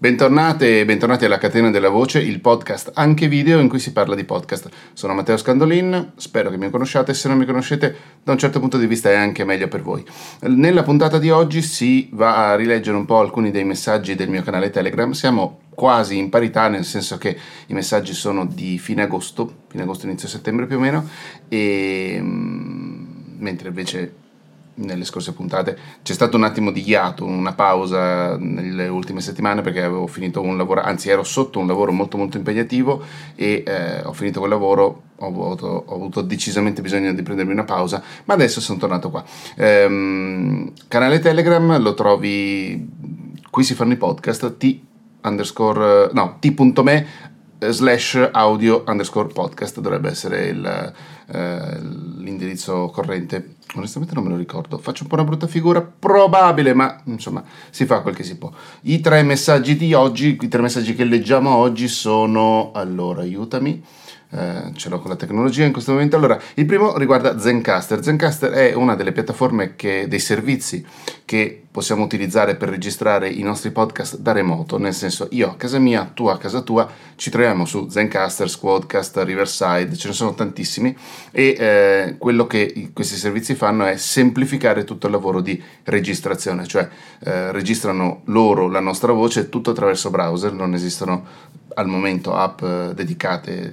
Bentornate e bentornati alla Catena della Voce, il podcast anche video in cui si parla di podcast. Sono Matteo Scandolin, spero che mi conosciate, se non mi conoscete da un certo punto di vista è anche meglio per voi. Nella puntata di oggi si va a rileggere un po' alcuni dei messaggi del mio canale Telegram, siamo quasi in parità nel senso che i messaggi sono di fine agosto, fine agosto inizio settembre più o meno, e mm, mentre invece nelle scorse puntate. C'è stato un attimo di hiato, una pausa nelle ultime settimane perché avevo finito un lavoro, anzi ero sotto un lavoro molto molto impegnativo e eh, ho finito quel lavoro, ho avuto, ho avuto, decisamente bisogno di prendermi una pausa, ma adesso sono tornato qua. Ehm, canale Telegram lo trovi, qui si fanno i podcast, t underscore, no, t.me slash audio underscore podcast dovrebbe essere il, eh, l'indirizzo corrente. Onestamente non me lo ricordo. Faccio un po' una brutta figura probabile ma insomma si fa quel che si può. I tre messaggi di oggi i tre messaggi che leggiamo oggi sono allora aiutami eh, ce l'ho con la tecnologia in questo momento. Allora, il primo riguarda Zencaster. Zencaster è una delle piattaforme che, dei servizi che possiamo utilizzare per registrare i nostri podcast da remoto, nel senso io a casa mia, tu a casa tua, ci troviamo su Zencaster, Squadcast, Riverside, ce ne sono tantissimi e eh, quello che questi servizi fanno è semplificare tutto il lavoro di registrazione, cioè eh, registrano loro la nostra voce tutto attraverso browser, non esistono al momento app eh, dedicate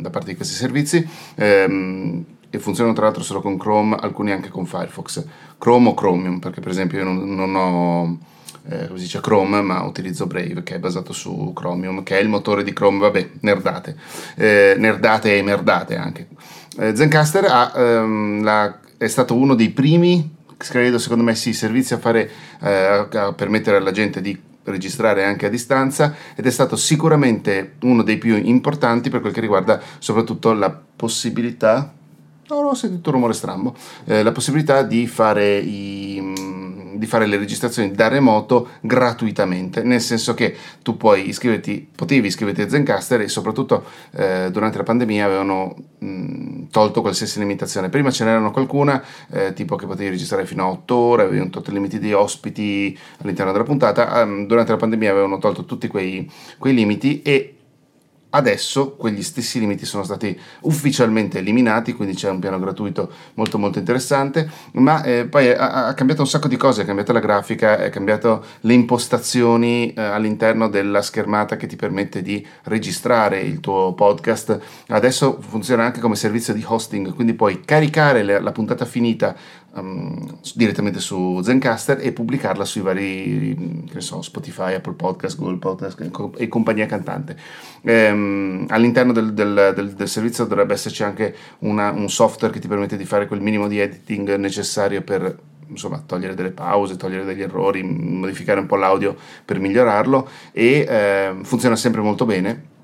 da parte di questi servizi ehm, e funzionano tra l'altro solo con Chrome, alcuni anche con Firefox. Chrome o Chromium, perché per esempio io non, non ho eh, come si dice Chrome, ma utilizzo Brave che è basato su Chromium, che è il motore di Chrome, vabbè, nerdate, eh, nerdate e merdate anche. Eh, Zencaster ha, ehm, la, è stato uno dei primi, credo secondo me sì, servizi a, fare, eh, a permettere alla gente di registrare anche a distanza ed è stato sicuramente uno dei più importanti per quel che riguarda soprattutto la possibilità no, ho sentito un rumore strambo. Eh, la possibilità di fare, i, mm, di fare, le registrazioni da remoto gratuitamente, nel senso che tu puoi iscriverti, potevi iscriverti a Zencaster e soprattutto eh, durante la pandemia avevano mh, tolto qualsiasi limitazione. Prima ce n'erano qualcuna, eh, tipo che potevi registrare fino a 8 ore, avevano tolto i limiti di ospiti all'interno della puntata. Um, durante la pandemia avevano tolto tutti quei, quei limiti e Adesso quegli stessi limiti sono stati ufficialmente eliminati, quindi c'è un piano gratuito molto molto interessante, ma eh, poi ha, ha, cambiato un sacco di cose, ha cambiato la grafica, ha cambiato le impostazioni eh, all'interno della schermata che ti permette di registrare il tuo podcast. Adesso funziona anche come servizio di hosting, quindi puoi caricare le, la puntata finita um, direttamente su Zencaster e pubblicarla sui vari, so, Spotify, Apple Podcast, Google Podcast e compagnia cantante. Um, all'interno del, del, del, del, servizio dovrebbe esserci anche una, un software che ti permette di fare quel minimo di editing necessario per insomma, togliere delle pause, togliere degli errori, modificare un po' l'audio per migliorarlo e eh, funziona sempre molto bene.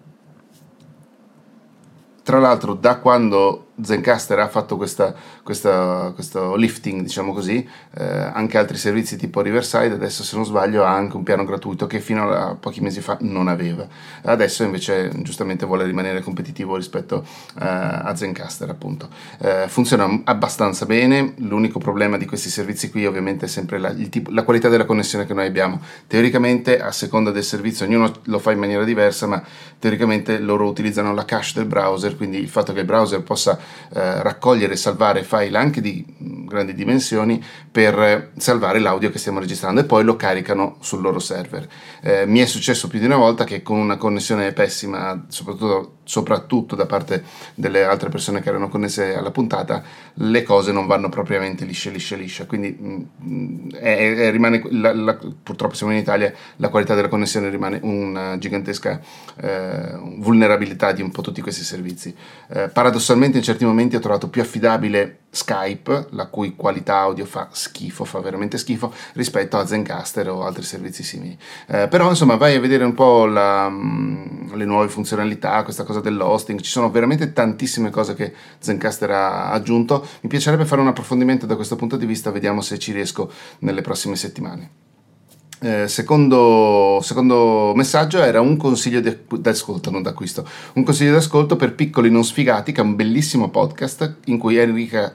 Tra l'altro, da quando Zencaster ha fatto questa, questa, questo lifting, diciamo così, eh, anche altri servizi tipo Riverside, adesso se non sbaglio ha anche un piano gratuito che fino a pochi mesi fa non aveva. Adesso invece giustamente vuole rimanere competitivo rispetto eh, a Zencaster appunto. Eh, funziona abbastanza bene, l'unico problema di questi servizi qui ovviamente è sempre la, tipo, la qualità della connessione che noi abbiamo. Teoricamente a seconda del servizio ognuno lo fa in maniera diversa, ma teoricamente loro utilizzano la cache del browser, quindi il fatto che il browser possa eh, raccogliere e salvare file anche di grandi dimensioni per salvare l'audio che stiamo registrando e poi lo caricano sul loro server. Eh, mi è successo più di una volta che con una connessione pessima, soprattutto, soprattutto da parte delle altre persone che erano connesse alla puntata, le cose non vanno propriamente lisce, lisce, lisce. Quindi mh, mm, è, è, rimane, la, la, purtroppo siamo in Italia, la qualità della connessione rimane una gigantesca eh, vulnerabilità di un po' tutti questi servizi. Eh, paradossalmente in certi momenti ho trovato più affidabile Skype, la cui qualità audio fa schifo, fa veramente schifo, rispetto a Zencaster o altri servizi simili. Eh, però insomma vai a vedere un po' la, mm, le nuove funzionalità, questa cosa dell'hosting, ci sono veramente tantissime cose che Zencaster ha aggiunto, mi piacerebbe fare un approfondimento da questo punto di vista, vediamo se ci riesco nelle prossime settimane. Eh, secondo, secondo, messaggio era un consiglio d'ascolto, non d'acquisto, un consiglio d'ascolto per piccoli non sfigati, che è un bellissimo podcast in cui Enrica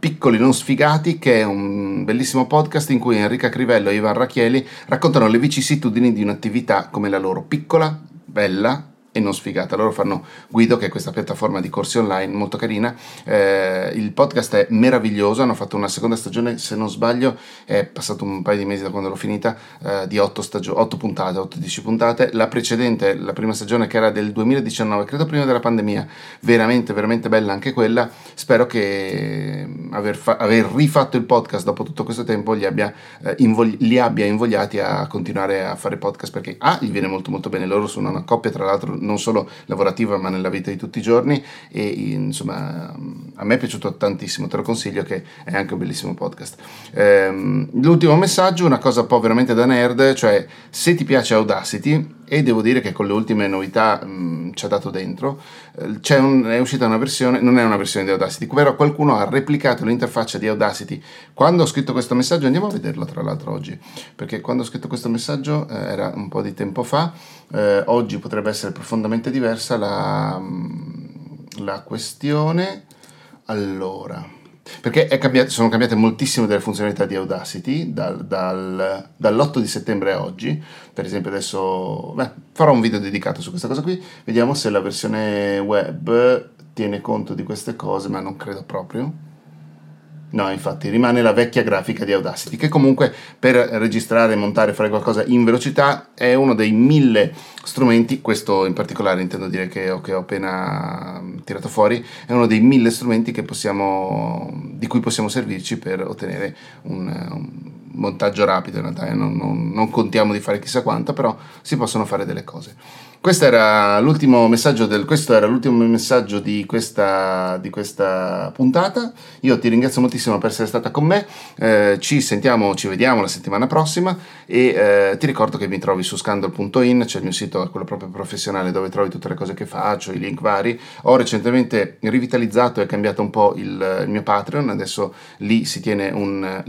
Piccoli non sfigati, che è un bellissimo podcast in cui Enrica Crivello e Ivan Racchieli raccontano le vicissitudini di un'attività come la loro piccola, bella e non sfigata. Loro fanno Guido, che è questa piattaforma di corsi online molto carina. Eh, il podcast è meraviglioso. Hanno fatto una seconda stagione, se non sbaglio, è passato un paio di mesi da quando l'ho finita, eh, di 8, stagio- 8 puntate, 8-10 puntate. La precedente, la prima stagione, che era del 2019, credo prima della pandemia, veramente, veramente bella anche quella. Spero che aver, fa- aver rifatto il podcast dopo tutto questo tempo li abbia, eh, invogli- li abbia invogliati a continuare a fare podcast perché A, gli viene molto molto bene. Loro sono una coppia, tra l'altro non solo lavorativa ma nella vita di tutti i giorni e insomma a me è piaciuto tantissimo, te lo consiglio che è anche un bellissimo podcast. Ehm, l'ultimo messaggio, una cosa un po' veramente da nerd, cioè se ti piace Audacity e devo dire che con le ultime novità mh, ci ha dato dentro, eh, un, è uscita una versione, non è una versione di Audacity, però qualcuno ha replicato l'interfaccia di Audacity. Quando ho scritto questo messaggio, andiamo a vederlo tra l'altro oggi, perché quando ho scritto questo messaggio eh, era un po' di tempo fa, eh, oggi potrebbe essere profondamente diversa la, la questione. Allora perché cambiato, sono cambiate moltissime delle funzionalità di Audacity dal, dal, dall'8 di settembre a oggi. Per esempio, adesso beh, farò un video dedicato su questa cosa qui. Vediamo se la versione web tiene conto di queste cose, ma non credo proprio. No, infatti rimane la vecchia grafica di Audacity, che comunque per registrare, montare, fare qualcosa in velocità è uno dei mille strumenti, questo in particolare intendo dire che ho, che ho appena tirato fuori, è uno dei mille strumenti possiamo, di cui possiamo servirci per ottenere un, un montaggio rapido in realtà, eh. non, non, non contiamo di fare chissà quanto, però si possono fare delle cose. Questo era l'ultimo messaggio, del, era l'ultimo messaggio di questa, di questa, puntata. Io ti ringrazio moltissimo per essere stata con me. Eh, ci sentiamo, ci vediamo la settimana prossima. E eh, ti ricordo che mi trovi su scandal.in, c'è il mio sito, quello proprio professionale, dove trovi tutte le cose che faccio, i link vari. Ho recentemente rivitalizzato e cambiato un po' il, il mio Patreon. Adesso lì si tiene un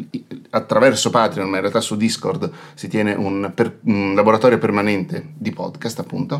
attraverso Patreon, ma in realtà su Discord si tiene un, per, un laboratorio permanente di podcast, appunto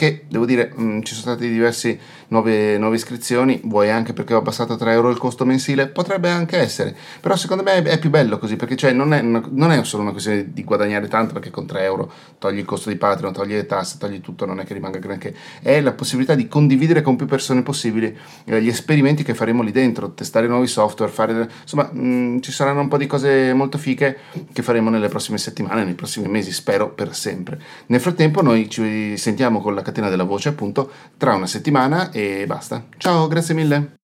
che devo dire mh, mm, ci sono state diverse nuove, nuove, iscrizioni, vuoi anche perché ho abbassato a 3 euro il costo mensile, potrebbe anche essere, però secondo me è, più bello così perché cioè, non, è non, è solo una questione di guadagnare tanto perché con 3 euro togli il costo di Patreon, togli le tasse, togli tutto, non è che rimanga granché, è la possibilità di condividere con più persone possibili eh, gli esperimenti che faremo lì dentro, testare nuovi software, fare, insomma mh, mm, ci saranno un po' di cose molto fiche che faremo nelle prossime settimane, nei prossimi mesi, spero per sempre. Nel frattempo noi ci sentiamo con la catena della voce appunto tra una settimana e basta. Ciao, grazie mille.